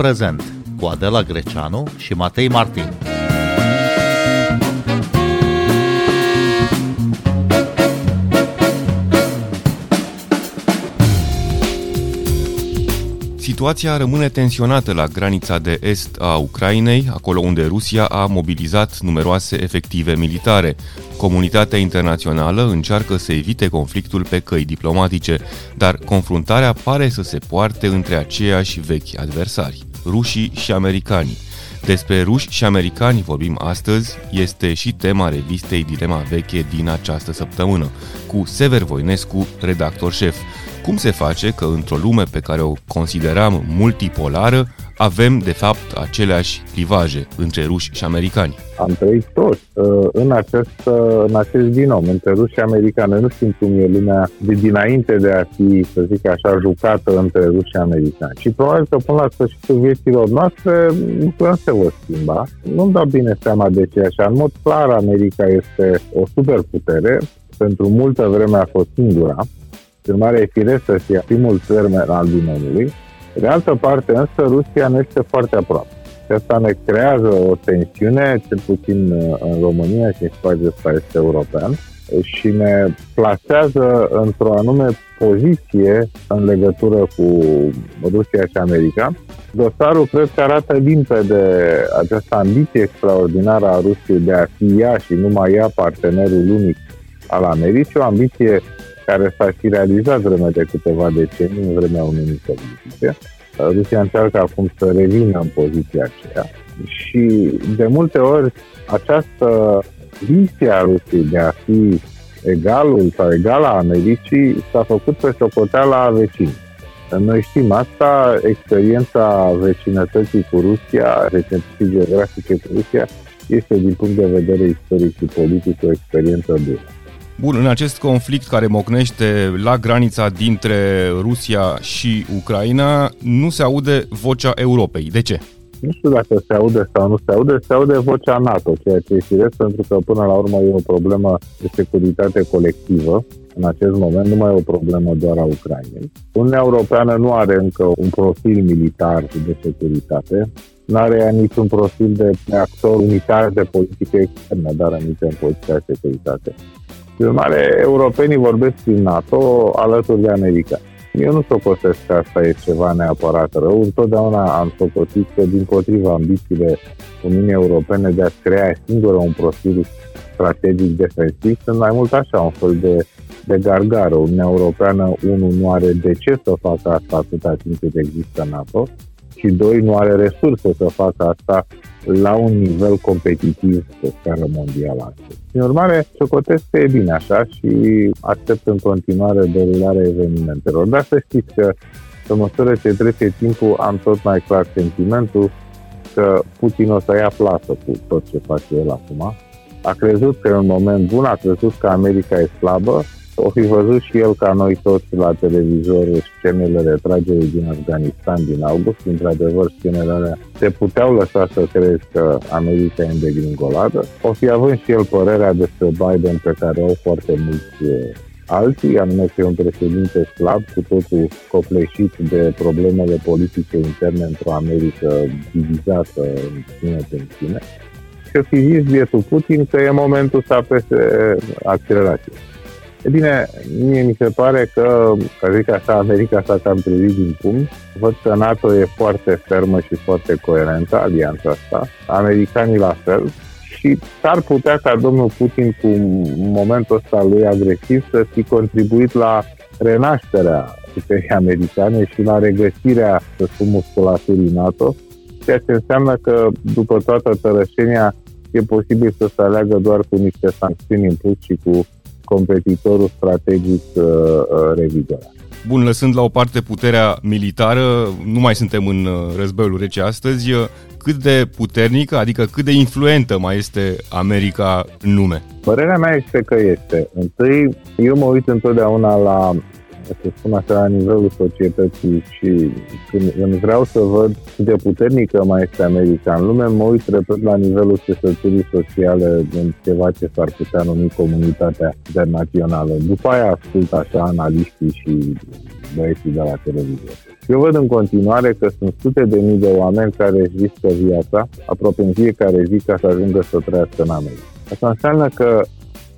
prezent cu Adela Greceanu și Matei Martin. Situația rămâne tensionată la granița de est a Ucrainei, acolo unde Rusia a mobilizat numeroase efective militare. Comunitatea internațională încearcă să evite conflictul pe căi diplomatice, dar confruntarea pare să se poarte între aceiași vechi adversari, rușii și americanii. Despre ruși și americani vorbim astăzi, este și tema revistei Dilema Veche din această săptămână, cu Sever Voinescu, redactor șef. Cum se face că într-o lume pe care o consideram multipolară, avem de fapt aceleași clivaje între ruși și americani? Am trăit toți uh, în acest, uh, în acest binom între ruși și americani. Nu știm cum e lumea de dinainte de a fi, să zic așa, jucată între ruși și americani. Și probabil că până la sfârșitul vieților noastre lucrurile se vor schimba. Nu-mi dau bine seama de ce așa. În mod clar, America este o superputere. Pentru multă vreme a fost singura prin urmare, e firesc să fie primul termen al binomului. De altă parte, însă, Rusia ne este foarte aproape. Și asta ne creează o tensiune, cel puțin uh, în România și în spațiul ăsta este european, și ne plasează într-o anume poziție în legătură cu Rusia și America. Dosarul cred că arată limpede această ambiție extraordinară a Rusiei de a fi ea și numai ea partenerul unic al Americii, o ambiție care s-a și realizat vreme de câteva decenii, în vremea Uniunii Sovietice. Rusia încearcă acum să revină în poziția aceea și de multe ori această visie a Rusiei de a fi egalul sau egala Americii s-a făcut pe socoteala vecinii. Noi știm asta, experiența vecinătății cu Rusia, recenții geografice cu Rusia, este din punct de vedere istoric și politic o experiență dură. Bun, în acest conflict care mocnește la granița dintre Rusia și Ucraina, nu se aude vocea Europei. De ce? Nu știu dacă se aude sau nu se aude, se aude vocea NATO, ceea ce e firesc pentru că până la urmă e o problemă de securitate colectivă. În acest moment nu mai e o problemă doar a Ucrainei. Uniunea Europeană nu are încă un profil militar de securitate, nu are niciun profil de actor unitar de politică externă, dar nici în politica de securitate. Prin urmare, europenii vorbesc prin NATO alături de America. Eu nu socotesc că asta e ceva neapărat rău. Întotdeauna am socotit că, din potriva ambițiile Uniunii Europene de a crea singură un profil strategic defensiv, sunt mai mult așa, un fel de, de gargară. Uniunea Europeană, unul, nu are de ce să facă asta atâta timp cât există NATO și doi, nu are resurse să facă asta la un nivel competitiv pe scară mondială. În urmare, socotesc că e bine așa și aștept în continuare derularea evenimentelor. Dar să știți că pe măsură ce trece timpul, am tot mai clar sentimentul că Putin o să ia plasă cu tot ce face el acum. A crezut că e un moment bun, a crezut că America e slabă, o fi văzut și el ca noi toți la televizor scenele retragerii din Afganistan din august. Într-adevăr, scenele alea te puteau lăsa să crezi că America e în degringoladă. O fi având și el părerea despre Biden pe care au foarte mulți eh, alții, anume că e un președinte slab, cu totul copleșit de problemele politice interne într-o Americă divizată în sine pe sine. Și o fi zis bietul Putin că e momentul să apese accelerație. E bine, mie mi se pare că, ca zic așa, America s-a cam trezit din pumn. Văd că NATO e foarte fermă și foarte coerentă, alianța asta. Americanii la fel. Și s-ar putea ca domnul Putin, cu momentul ăsta lui agresiv, să fi contribuit la renașterea puterii americane și la regăsirea, să spun, musculaturii NATO, ceea ce înseamnă că, după toată tărășenia, e posibil să se aleagă doar cu niște sancțiuni în plus și cu competitorul strategic uh, uh, revigorat. Bun, lăsând la o parte puterea militară, nu mai suntem în uh, războiul rece astăzi, cât de puternică, adică cât de influentă mai este America în lume? Părerea mea este că este. Întâi, eu mă uit întotdeauna la să spun așa, la nivelul societății și când, când vreau să văd cât de puternică mai este America în lume, mă uit, repet, la nivelul țesăturii sociale în ceva ce s-ar putea numi comunitatea internațională. După aia ascult așa analiștii și băieții de la televizor. Eu văd în continuare că sunt sute de mii de oameni care își riscă viața aproape în fiecare zi ca să ajungă să trăiască în America. Asta înseamnă că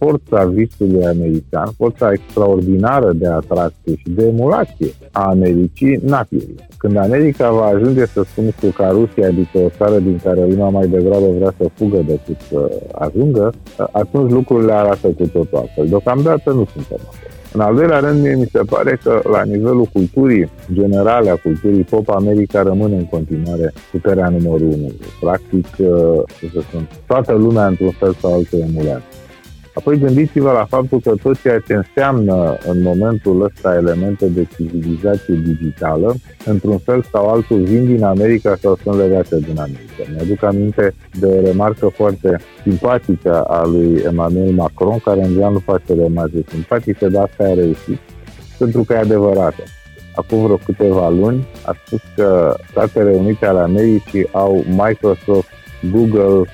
forța visului american, forța extraordinară de atracție și de emulație a Americii n-a pierit. Când America va ajunge să spună ca Rusia, adică o țară din care lumea mai degrabă vrea să fugă decât să ajungă, atunci lucrurile arată cu totul altfel. Deocamdată nu suntem acolo. În al doilea rând, mie mi se pare că la nivelul culturii generale, a culturii pop, America rămâne în continuare puterea numărul unu. Practic, uh, toată lumea într-un fel sau altul emulează. Apoi gândiți-vă la faptul că tot ceea ce înseamnă în momentul ăsta elemente de civilizație digitală, într-un fel sau altul vin din America sau sunt legate din America. Mi-aduc aminte de o remarcă foarte simpatică a lui Emmanuel Macron, care în general nu face remarce simpatice, dar asta a reușit, pentru că e adevărată. Acum vreo câteva luni a spus că Statele Unite ale Americii au Microsoft, Google,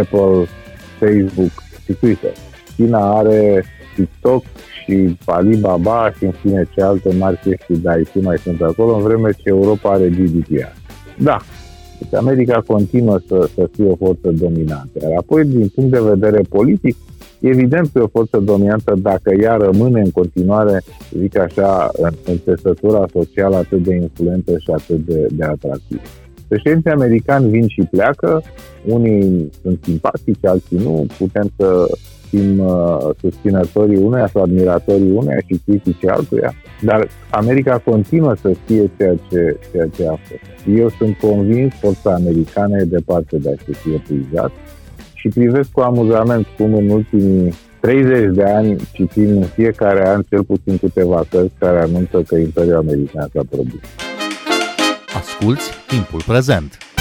Apple, Facebook și Twitter. China are TikTok și Alibaba și în fine ce alte mari chestii de IT mai sunt acolo, în vreme ce Europa are GDPR. Da, deci America continuă să, să fie o forță dominantă. Iar apoi, din punct de vedere politic, evident că e o forță dominantă dacă ea rămâne în continuare, zic așa, în, în țesătura socială atât de influentă și atât de, de atractivă. Președinții americani vin și pleacă, unii sunt simpatici, alții nu, putem să fim uh, susținătorii uneia sau admiratorii uneia și critici altuia, dar America continuă să fie ceea ce, ceea ce a fost. Eu sunt convins, forța americană e departe de a se fie epuizat și privesc cu amuzament cum în ultimii 30 de ani citim în fiecare an cel puțin câteva cărți care anunță că Imperiul American s-a produs. Asculți timpul prezent!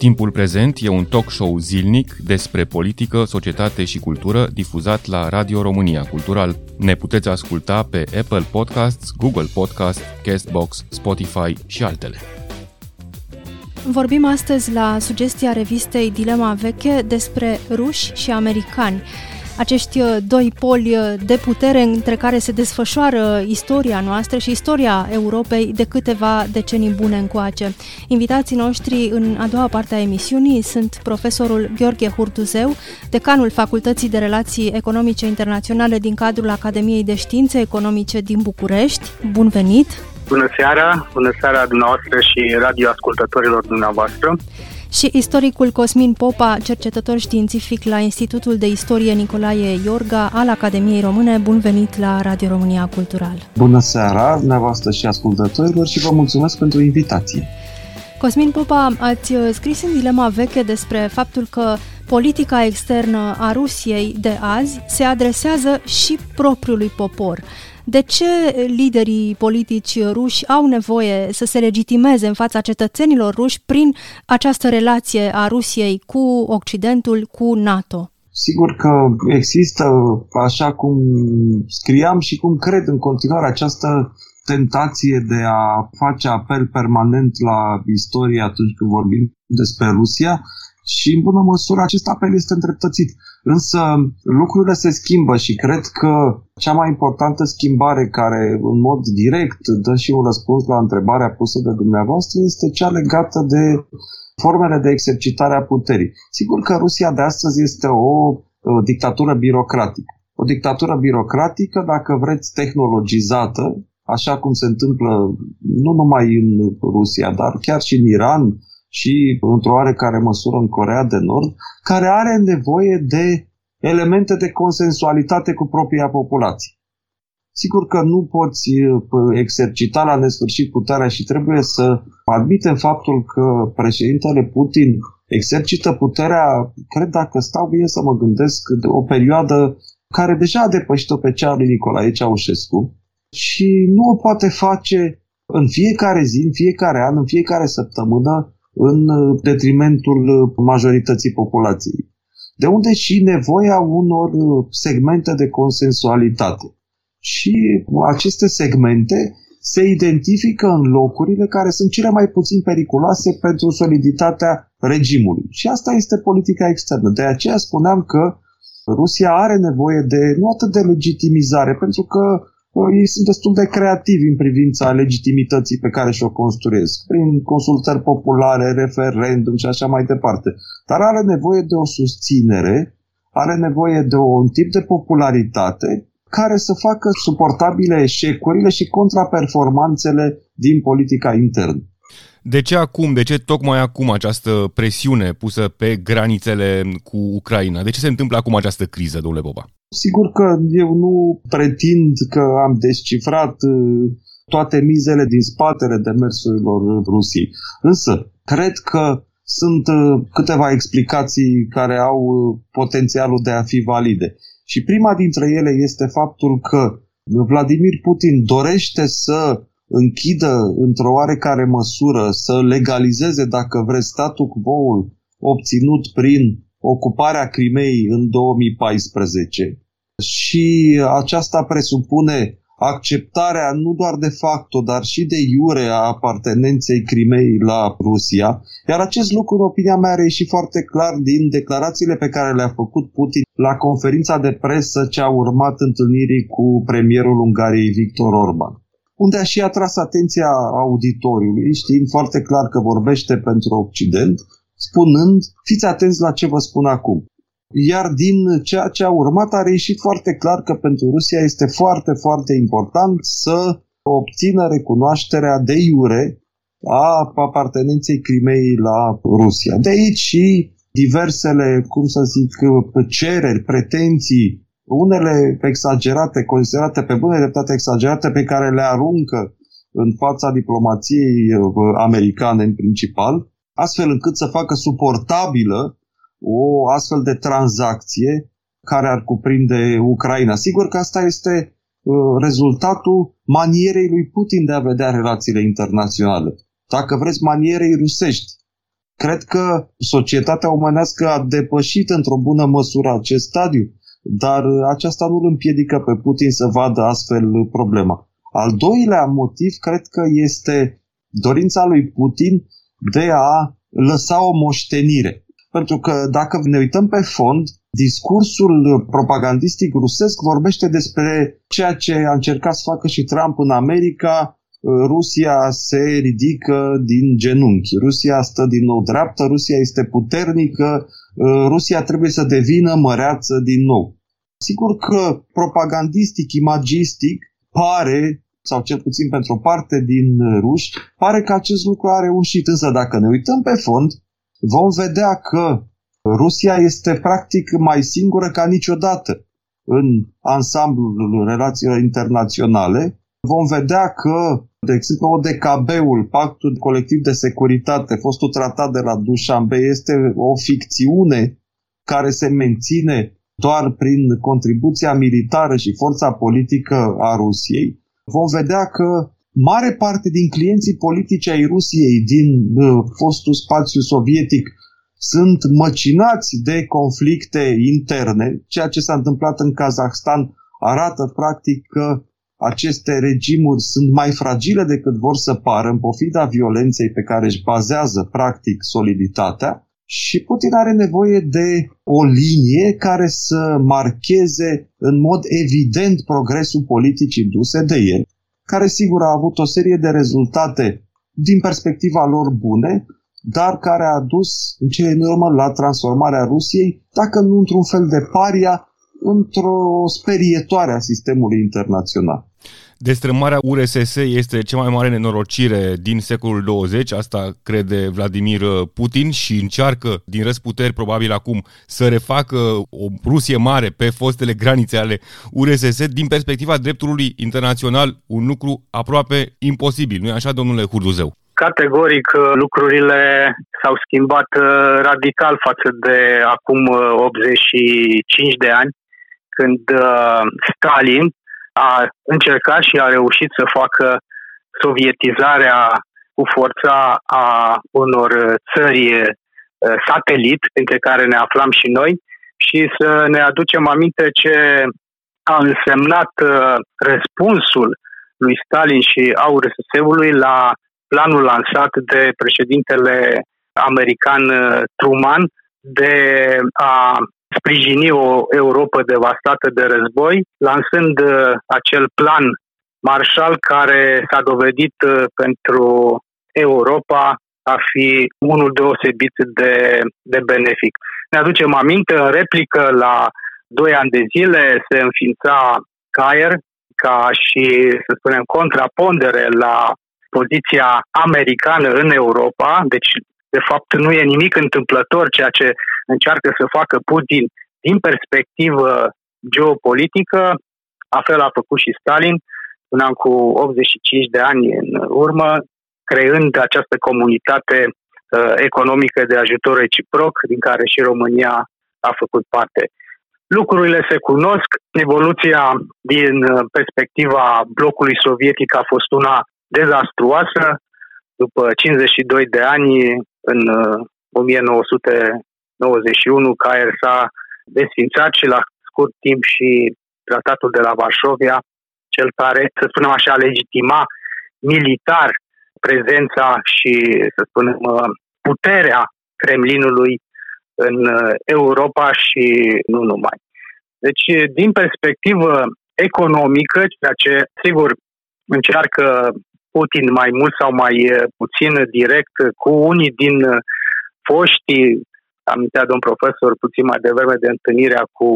Timpul prezent e un talk show zilnic despre politică, societate și cultură difuzat la Radio România Cultural. Ne puteți asculta pe Apple Podcasts, Google Podcasts, Castbox, Spotify și altele. Vorbim astăzi la sugestia revistei Dilema Veche despre ruși și americani acești uh, doi poli uh, de putere între care se desfășoară istoria noastră și istoria Europei de câteva decenii bune încoace. Invitații noștri în a doua parte a emisiunii sunt profesorul Gheorghe Hurtuzeu, decanul Facultății de Relații Economice Internaționale din cadrul Academiei de Științe Economice din București. Bun venit! Bună seara! Bună seara dumneavoastră și radioascultătorilor dumneavoastră! Și istoricul Cosmin Popa, cercetător științific la Institutul de Istorie Nicolae Iorga al Academiei Române. Bun venit la Radio România Cultural! Bună seara, dumneavoastră și ascultătorilor și vă mulțumesc pentru invitație! Cosmin Popa, ați uh, scris în dilema veche despre faptul că politica externă a Rusiei de azi se adresează și propriului popor. De ce liderii politici ruși au nevoie să se legitimeze în fața cetățenilor ruși prin această relație a Rusiei cu Occidentul, cu NATO? Sigur că există, așa cum scriam și cum cred în continuare, această tentație de a face apel permanent la istorie atunci când vorbim despre Rusia și în bună măsură acest apel este îndreptățit. Însă lucrurile se schimbă și cred că cea mai importantă schimbare care în mod direct dă și un răspuns la întrebarea pusă de dumneavoastră este cea legată de formele de exercitare a puterii. Sigur că Rusia de astăzi este o, o dictatură birocratică. O dictatură birocratică, dacă vreți, tehnologizată, așa cum se întâmplă nu numai în Rusia, dar chiar și în Iran, și într-o oarecare măsură în Corea de Nord, care are nevoie de elemente de consensualitate cu propria populație. Sigur că nu poți exercita la nesfârșit puterea și trebuie să admitem faptul că președintele Putin exercită puterea, cred dacă stau bine să mă gândesc, de o perioadă care deja a depășit-o pe cea lui Nicolae Ceaușescu și nu o poate face în fiecare zi, în fiecare an, în fiecare săptămână, în uh, detrimentul uh, majorității populației. De unde și nevoia unor uh, segmente de consensualitate. Și aceste segmente se identifică în locurile care sunt cele mai puțin periculoase pentru soliditatea regimului. Și asta este politica externă. De aceea spuneam că Rusia are nevoie de, nu atât de legitimizare, pentru că ei sunt destul de creativi în privința legitimității pe care și-o construiesc, prin consultări populare, referendum și așa mai departe. Dar are nevoie de o susținere, are nevoie de un tip de popularitate care să facă suportabile eșecurile și contraperformanțele din politica internă. De ce acum, de ce tocmai acum această presiune pusă pe granițele cu Ucraina? De ce se întâmplă acum această criză, domnule Boba? Sigur că eu nu pretind că am descifrat uh, toate mizele din spatele demersurilor Rusiei. Însă, cred că sunt uh, câteva explicații care au uh, potențialul de a fi valide. Și prima dintre ele este faptul că Vladimir Putin dorește să închidă într-o oarecare măsură, să legalizeze, dacă vreți, statul quo-ul obținut prin ocuparea Crimei în 2014. Și aceasta presupune acceptarea nu doar de facto, dar și de iure a apartenenței Crimei la Rusia. Iar acest lucru, în opinia mea, a ieșit foarte clar din declarațiile pe care le-a făcut Putin la conferința de presă ce a urmat întâlnirii cu premierul Ungariei Victor Orban unde a și atras atenția auditoriului, știind foarte clar că vorbește pentru Occident, spunând, fiți atenți la ce vă spun acum. Iar din ceea ce a urmat a reieșit foarte clar că pentru Rusia este foarte, foarte important să obțină recunoașterea de iure a apartenenței Crimei la Rusia. De aici și diversele, cum să zic, cereri, pretenții unele exagerate, considerate pe bună dreptate exagerate, pe care le aruncă în fața diplomației uh, americane în principal, astfel încât să facă suportabilă o astfel de tranzacție care ar cuprinde Ucraina. Sigur că asta este uh, rezultatul manierei lui Putin de a vedea relațiile internaționale. Dacă vreți, manierei rusești. Cred că societatea omenească a depășit într-o bună măsură acest stadiu dar aceasta nu îl împiedică pe Putin să vadă astfel problema. Al doilea motiv cred că este dorința lui Putin de a lăsa o moștenire. Pentru că dacă ne uităm pe fond, discursul propagandistic rusesc vorbește despre ceea ce a încercat să facă și Trump în America, Rusia se ridică din genunchi, Rusia stă din nou dreaptă, Rusia este puternică, Uh, Rusia trebuie să devină măreață din nou. Sigur că propagandistic, imagistic, pare, sau cel puțin pentru o parte din ruși, pare că acest lucru are reușit. Însă dacă ne uităm pe fond, vom vedea că Rusia este practic mai singură ca niciodată în ansamblul relațiilor internaționale. Vom vedea că de exemplu, ODKB-ul, Pactul Colectiv de Securitate, fostul tratat de la Dușanbe, este o ficțiune care se menține doar prin contribuția militară și forța politică a Rusiei. Vom vedea că mare parte din clienții politici ai Rusiei din uh, fostul spațiu sovietic sunt măcinați de conflicte interne. Ceea ce s-a întâmplat în Kazahstan arată practic că aceste regimuri sunt mai fragile decât vor să pară în pofida violenței pe care își bazează practic soliditatea și Putin are nevoie de o linie care să marcheze în mod evident progresul politicii duse de el, care sigur a avut o serie de rezultate din perspectiva lor bune, dar care a dus în cele în urmă la transformarea Rusiei, dacă nu într-un fel de paria, într-o sperietoare a sistemului internațional. Destrămarea URSS este cea mai mare nenorocire din secolul 20, asta crede Vladimir Putin și încearcă din răsputeri probabil acum să refacă o Rusie mare pe fostele granițe ale URSS din perspectiva dreptului internațional, un lucru aproape imposibil, nu-i așa, domnule Hurduzeu? Categoric, lucrurile s-au schimbat uh, radical față de acum 85 uh, de ani, când uh, Stalin a încercat și a reușit să facă sovietizarea cu forța a unor țări uh, satelit, între care ne aflam și noi, și să ne aducem aminte ce a însemnat uh, răspunsul lui Stalin și a URSS-ului la planul lansat de președintele american uh, Truman de a sprijini o Europa devastată de război, lansând uh, acel plan Marshall care s-a dovedit uh, pentru Europa a fi unul deosebit de, de benefic. Ne aducem aminte, în replică la doi ani de zile se înființa CAIR ca și, să spunem, contrapondere la poziția americană în Europa, deci de fapt nu e nimic întâmplător ceea ce încearcă să facă Putin din perspectivă geopolitică, a fel a făcut și Stalin, un an cu 85 de ani în urmă, creând această comunitate uh, economică de ajutor reciproc, din care și România a făcut parte. Lucrurile se cunosc, evoluția din uh, perspectiva blocului sovietic a fost una dezastruoasă. După 52 de ani, în 1991, uh, CAER s-a desfințat și la scurt timp și tratatul de la Varșovia, cel care, să spunem așa, legitima militar prezența și, să spunem, uh, puterea Kremlinului în uh, Europa și nu numai. Deci, din perspectivă economică, ceea ce, sigur, încearcă Putin mai mult sau mai uh, puțin direct cu unii din foștii, am de un profesor puțin mai devreme de întâlnirea cu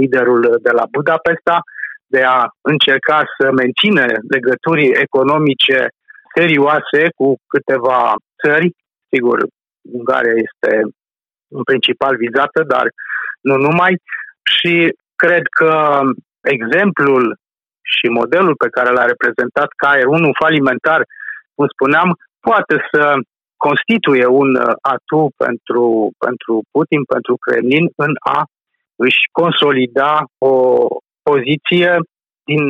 liderul de la Budapesta, de a încerca să mențină legături economice serioase cu câteva țări. Sigur, Ungaria este în principal vizată, dar nu numai. Și cred că exemplul și modelul pe care l-a reprezentat ca unul falimentar, cum spuneam, poate să constituie un atu pentru, pentru Putin, pentru Kremlin, în a își consolida o poziție din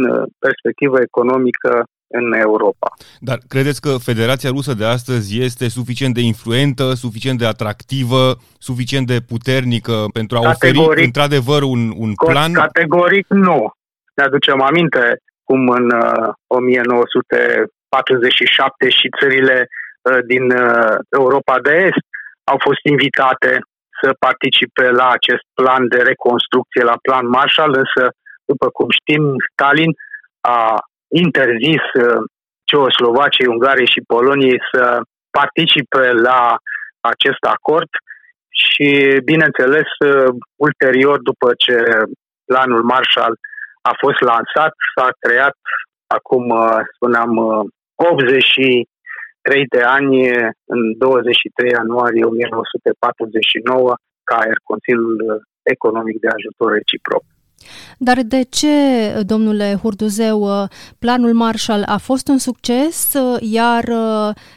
perspectivă economică în Europa. Dar credeți că Federația Rusă de astăzi este suficient de influentă, suficient de atractivă, suficient de puternică pentru a categoric, oferi într-adevăr un, un plan? Categoric nu. Ne aducem aminte cum în uh, 1947 și țările uh, din uh, Europa de Est au fost invitate să participe la acest plan de reconstrucție, la plan Marshall, însă, după cum știm, Stalin a interzis uh, Ceoslovaciei, Ungariei și Poloniei să participe la acest acord și, bineînțeles, uh, ulterior, după ce planul Marshall a fost lansat, s-a creat, acum uh, spuneam, 83 de ani, în 23 ianuarie 1949, ca Consiliul Economic de Ajutor Reciproc. Dar de ce, domnule Hurduzeu, planul Marshall a fost un succes, iar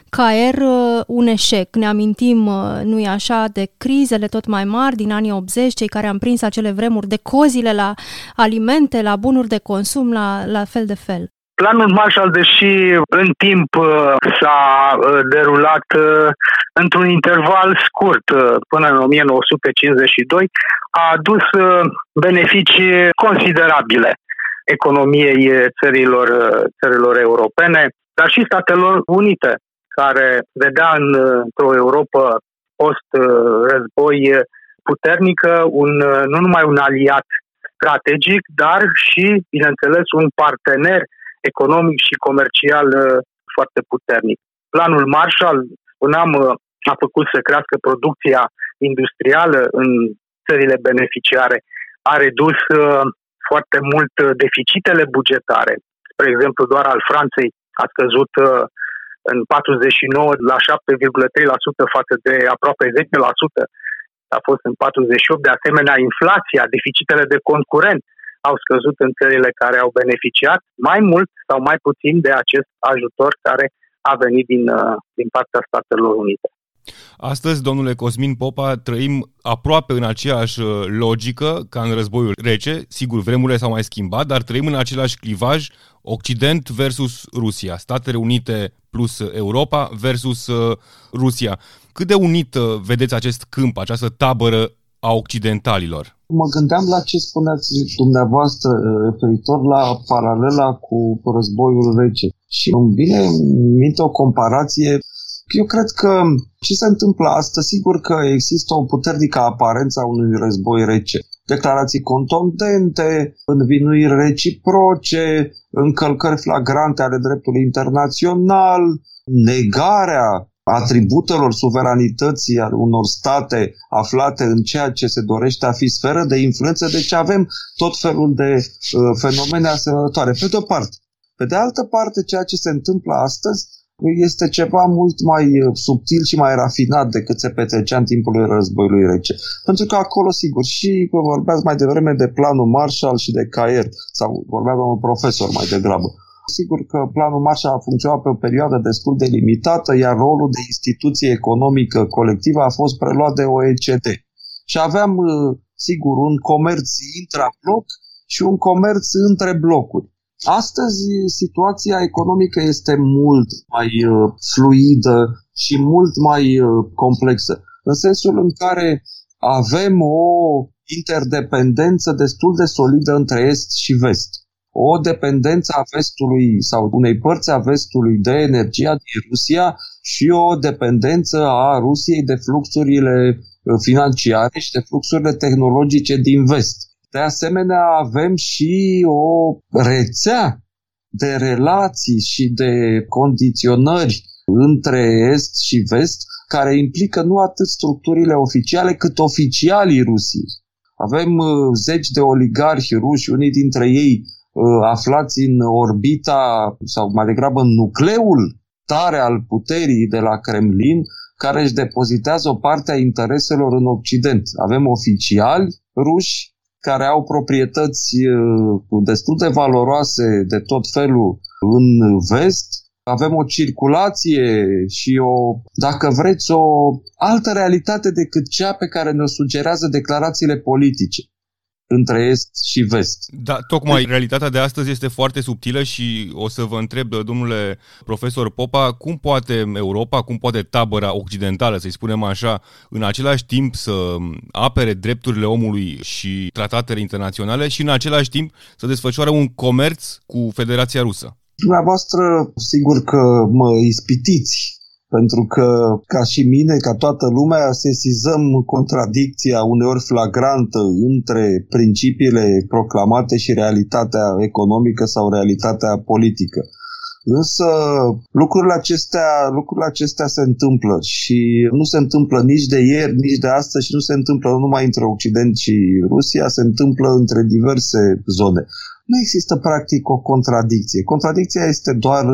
KR un eșec? Ne amintim, nu-i așa, de crizele tot mai mari din anii 80, cei care am prins acele vremuri de cozile la alimente, la bunuri de consum, la, la fel de fel. Planul Marshall, deși în timp uh, s-a uh, derulat uh, într-un interval scurt, până în 1952, a adus beneficii considerabile economiei țărilor, țărilor europene, dar și Statelor Unite, care vedea în, într-o Europa post-război puternică un, nu numai un aliat strategic, dar și, bineînțeles, un partener economic și comercial uh, foarte puternic. Planul Marshall, spuneam, uh, a făcut să crească producția industrială în țările beneficiare, a redus uh, foarte mult deficitele bugetare. Spre exemplu, doar al Franței a scăzut în 49 la 7,3% față de aproape 10%. A fost în 48. De asemenea, inflația, deficitele de concurent au scăzut în țările care au beneficiat mai mult sau mai puțin de acest ajutor care a venit din, uh, din partea Statelor Unite. Astăzi, domnule Cosmin Popa, trăim aproape în aceeași uh, logică ca în războiul rece. Sigur, vremurile s-au mai schimbat, dar trăim în același clivaj Occident versus Rusia, Statele Unite plus Europa versus uh, Rusia. Cât de unit vedeți acest câmp, această tabără a occidentalilor? Mă gândeam la ce spuneați dumneavoastră uh, referitor la paralela cu războiul rece. Și îmi vine în minte o comparație Eu cred că ce se întâmplă astăzi, sigur că există o puternică aparență a unui război rece. Declarații contundente, învinuiri reciproce, încălcări flagrante ale dreptului internațional, negarea atributelor suveranității a unor state aflate în ceea ce se dorește a fi sferă de influență, deci avem tot felul de uh, fenomene asemănătoare. Pe de o parte. Pe de altă parte, ceea ce se întâmplă astăzi este ceva mult mai uh, subtil și mai rafinat decât se petrecea în timpul războiului rece. Pentru că acolo, sigur, și vorbeați mai devreme de planul Marshall și de Caier, sau vorbea domnul profesor mai degrabă. Sigur că planul Marshall a funcționat pe o perioadă destul de limitată, iar rolul de instituție economică colectivă a fost preluat de OECD. Și aveam, uh, sigur, un comerț intra-bloc și un comerț între blocuri. Astăzi situația economică este mult mai uh, fluidă și mult mai uh, complexă, în sensul în care avem o interdependență destul de solidă între Est și Vest. O dependență a vestului sau unei părți a vestului de energia din Rusia și o dependență a Rusiei de fluxurile uh, financiare și de fluxurile tehnologice din vest. De asemenea, avem și o rețea de relații și de condiționări între Est și Vest, care implică nu atât structurile oficiale, cât oficialii Rusiei. Avem uh, zeci de oligarhi ruși, unii dintre ei uh, aflați în orbita, sau mai degrabă în nucleul tare al puterii de la Kremlin, care își depozitează o parte a intereselor în Occident. Avem oficiali ruși care au proprietăți uh, destul de valoroase de tot felul în vest, avem o circulație și o, dacă vreți, o altă realitate decât cea pe care ne-o sugerează declarațiile politice între est și vest. Da, tocmai realitatea de astăzi este foarte subtilă și o să vă întreb, domnule profesor Popa, cum poate Europa, cum poate tabăra occidentală, să-i spunem așa, în același timp să apere drepturile omului și tratatele internaționale și în același timp să desfășoare un comerț cu Federația Rusă? Dumneavoastră, sigur că mă ispitiți pentru că, ca și mine, ca toată lumea, sesizăm contradicția uneori flagrantă între principiile proclamate și realitatea economică sau realitatea politică. Însă lucrurile acestea, lucrurile acestea se întâmplă și nu se întâmplă nici de ieri, nici de astăzi și nu se întâmplă numai între Occident și Rusia, se întâmplă între diverse zone. Nu există practic o contradicție. Contradicția este doar,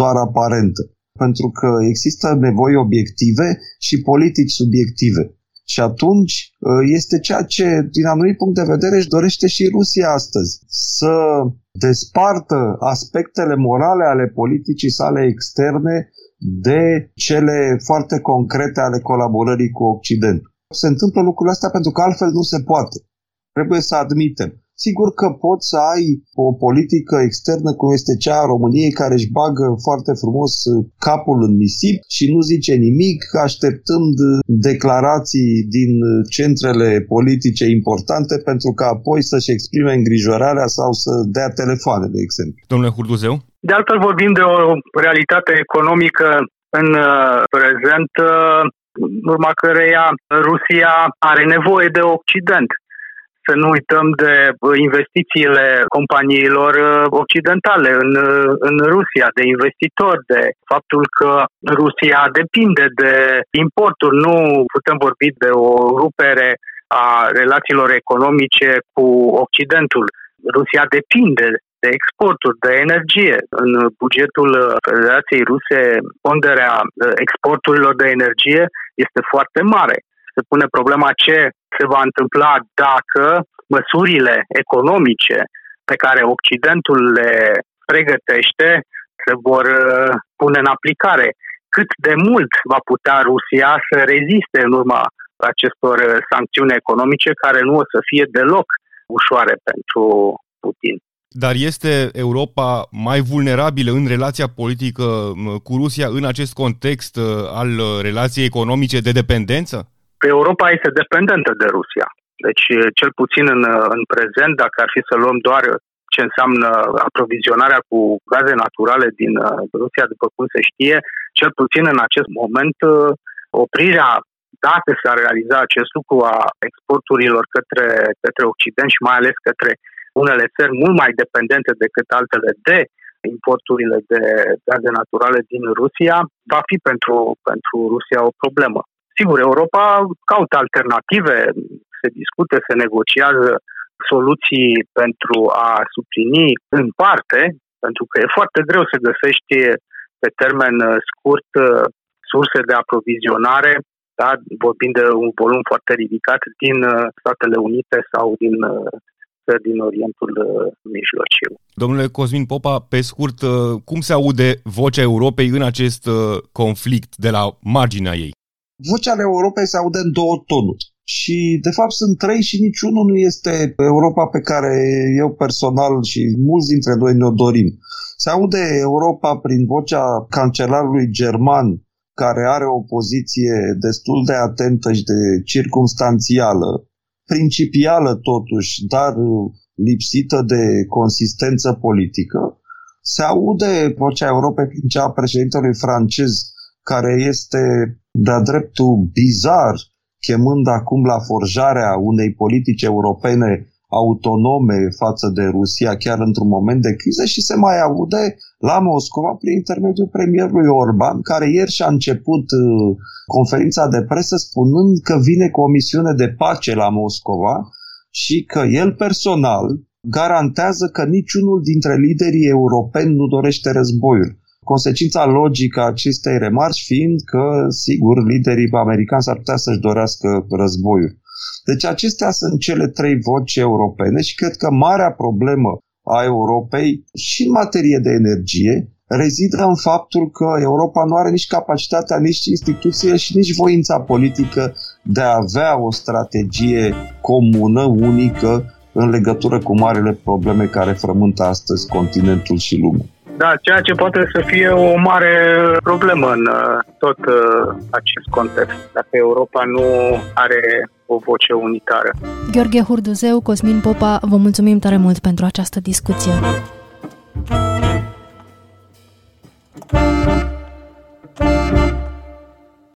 doar aparentă pentru că există nevoi obiective și politici subiective. Și atunci ă, este ceea ce, din anumit punct de vedere, își dorește și Rusia astăzi. Să despartă aspectele morale ale politicii sale externe de cele foarte concrete ale colaborării cu Occidentul. Se întâmplă lucrurile astea pentru că altfel nu se poate. Trebuie să admitem. Sigur că poți să ai o politică externă cum este cea a României care își bagă foarte frumos capul în nisip și nu zice nimic, așteptând declarații din centrele politice importante pentru că apoi să-și exprime îngrijorarea sau să dea telefoane, de exemplu. Domnule Hurduzeu? De altfel vorbim de o realitate economică în uh, prezent, uh, în urma căreia Rusia are nevoie de Occident să nu uităm de uh, investițiile companiilor uh, occidentale în, uh, în Rusia, de investitori, de faptul că Rusia depinde de importuri. Nu putem vorbi de o rupere a relațiilor economice cu Occidentul. Rusia depinde de exporturi, de energie. În bugetul Federației Ruse, ponderea exporturilor de energie este foarte mare. Se pune problema ce se va întâmpla dacă măsurile economice pe care Occidentul le pregătește se vor uh, pune în aplicare. Cât de mult va putea Rusia să reziste în urma acestor uh, sancțiuni economice care nu o să fie deloc ușoare pentru Putin. Dar este Europa mai vulnerabilă în relația politică cu Rusia în acest context uh, al relației economice de dependență? Europa este dependentă de Rusia. Deci, cel puțin în, în prezent, dacă ar fi să luăm doar ce înseamnă aprovizionarea cu gaze naturale din uh, Rusia, după cum se știe, cel puțin în acest moment uh, oprirea dacă s-ar realiza acest lucru a exporturilor către, către Occident și mai ales către unele țări mult mai dependente decât altele de importurile de gaze naturale din Rusia, va fi pentru, pentru Rusia o problemă. Sigur, Europa caută alternative, se discute, se negociază soluții pentru a suplini în parte, pentru că e foarte greu să găsești pe termen scurt surse de aprovizionare, da, vorbind de un volum foarte ridicat din Statele Unite sau din țări din Orientul Mijlociu. Domnule Cosmin Popa, pe scurt, cum se aude vocea Europei în acest conflict de la marginea ei? Vocea Europei se aude în două tonuri. Și, de fapt, sunt trei și niciunul nu este Europa pe care eu personal și mulți dintre noi ne-o dorim. Se aude Europa prin vocea cancelarului german, care are o poziție destul de atentă și de circumstanțială, principială totuși, dar lipsită de consistență politică. Se aude vocea Europei prin cea a președintelui francez, care este de-a dreptul bizar, chemând acum la forjarea unei politici europene autonome față de Rusia, chiar într-un moment de criză și se mai aude la Moscova prin intermediul premierului Orban, care ieri și-a început uh, conferința de presă spunând că vine cu o misiune de pace la Moscova și că el personal garantează că niciunul dintre liderii europeni nu dorește războiul. Consecința logică a acestei remarci fiind că, sigur, liderii americani s-ar putea să-și dorească războiul. Deci acestea sunt cele trei voci europene și cred că marea problemă a Europei și în materie de energie rezidă în faptul că Europa nu are nici capacitatea, nici instituțiile și nici voința politică de a avea o strategie comună, unică, în legătură cu marile probleme care frământă astăzi continentul și lumea. Da, ceea ce poate să fie o mare problemă în uh, tot uh, acest context, dacă Europa nu are o voce unitară. Gheorghe Hurduzeu, Cosmin Popa, vă mulțumim tare mult pentru această discuție.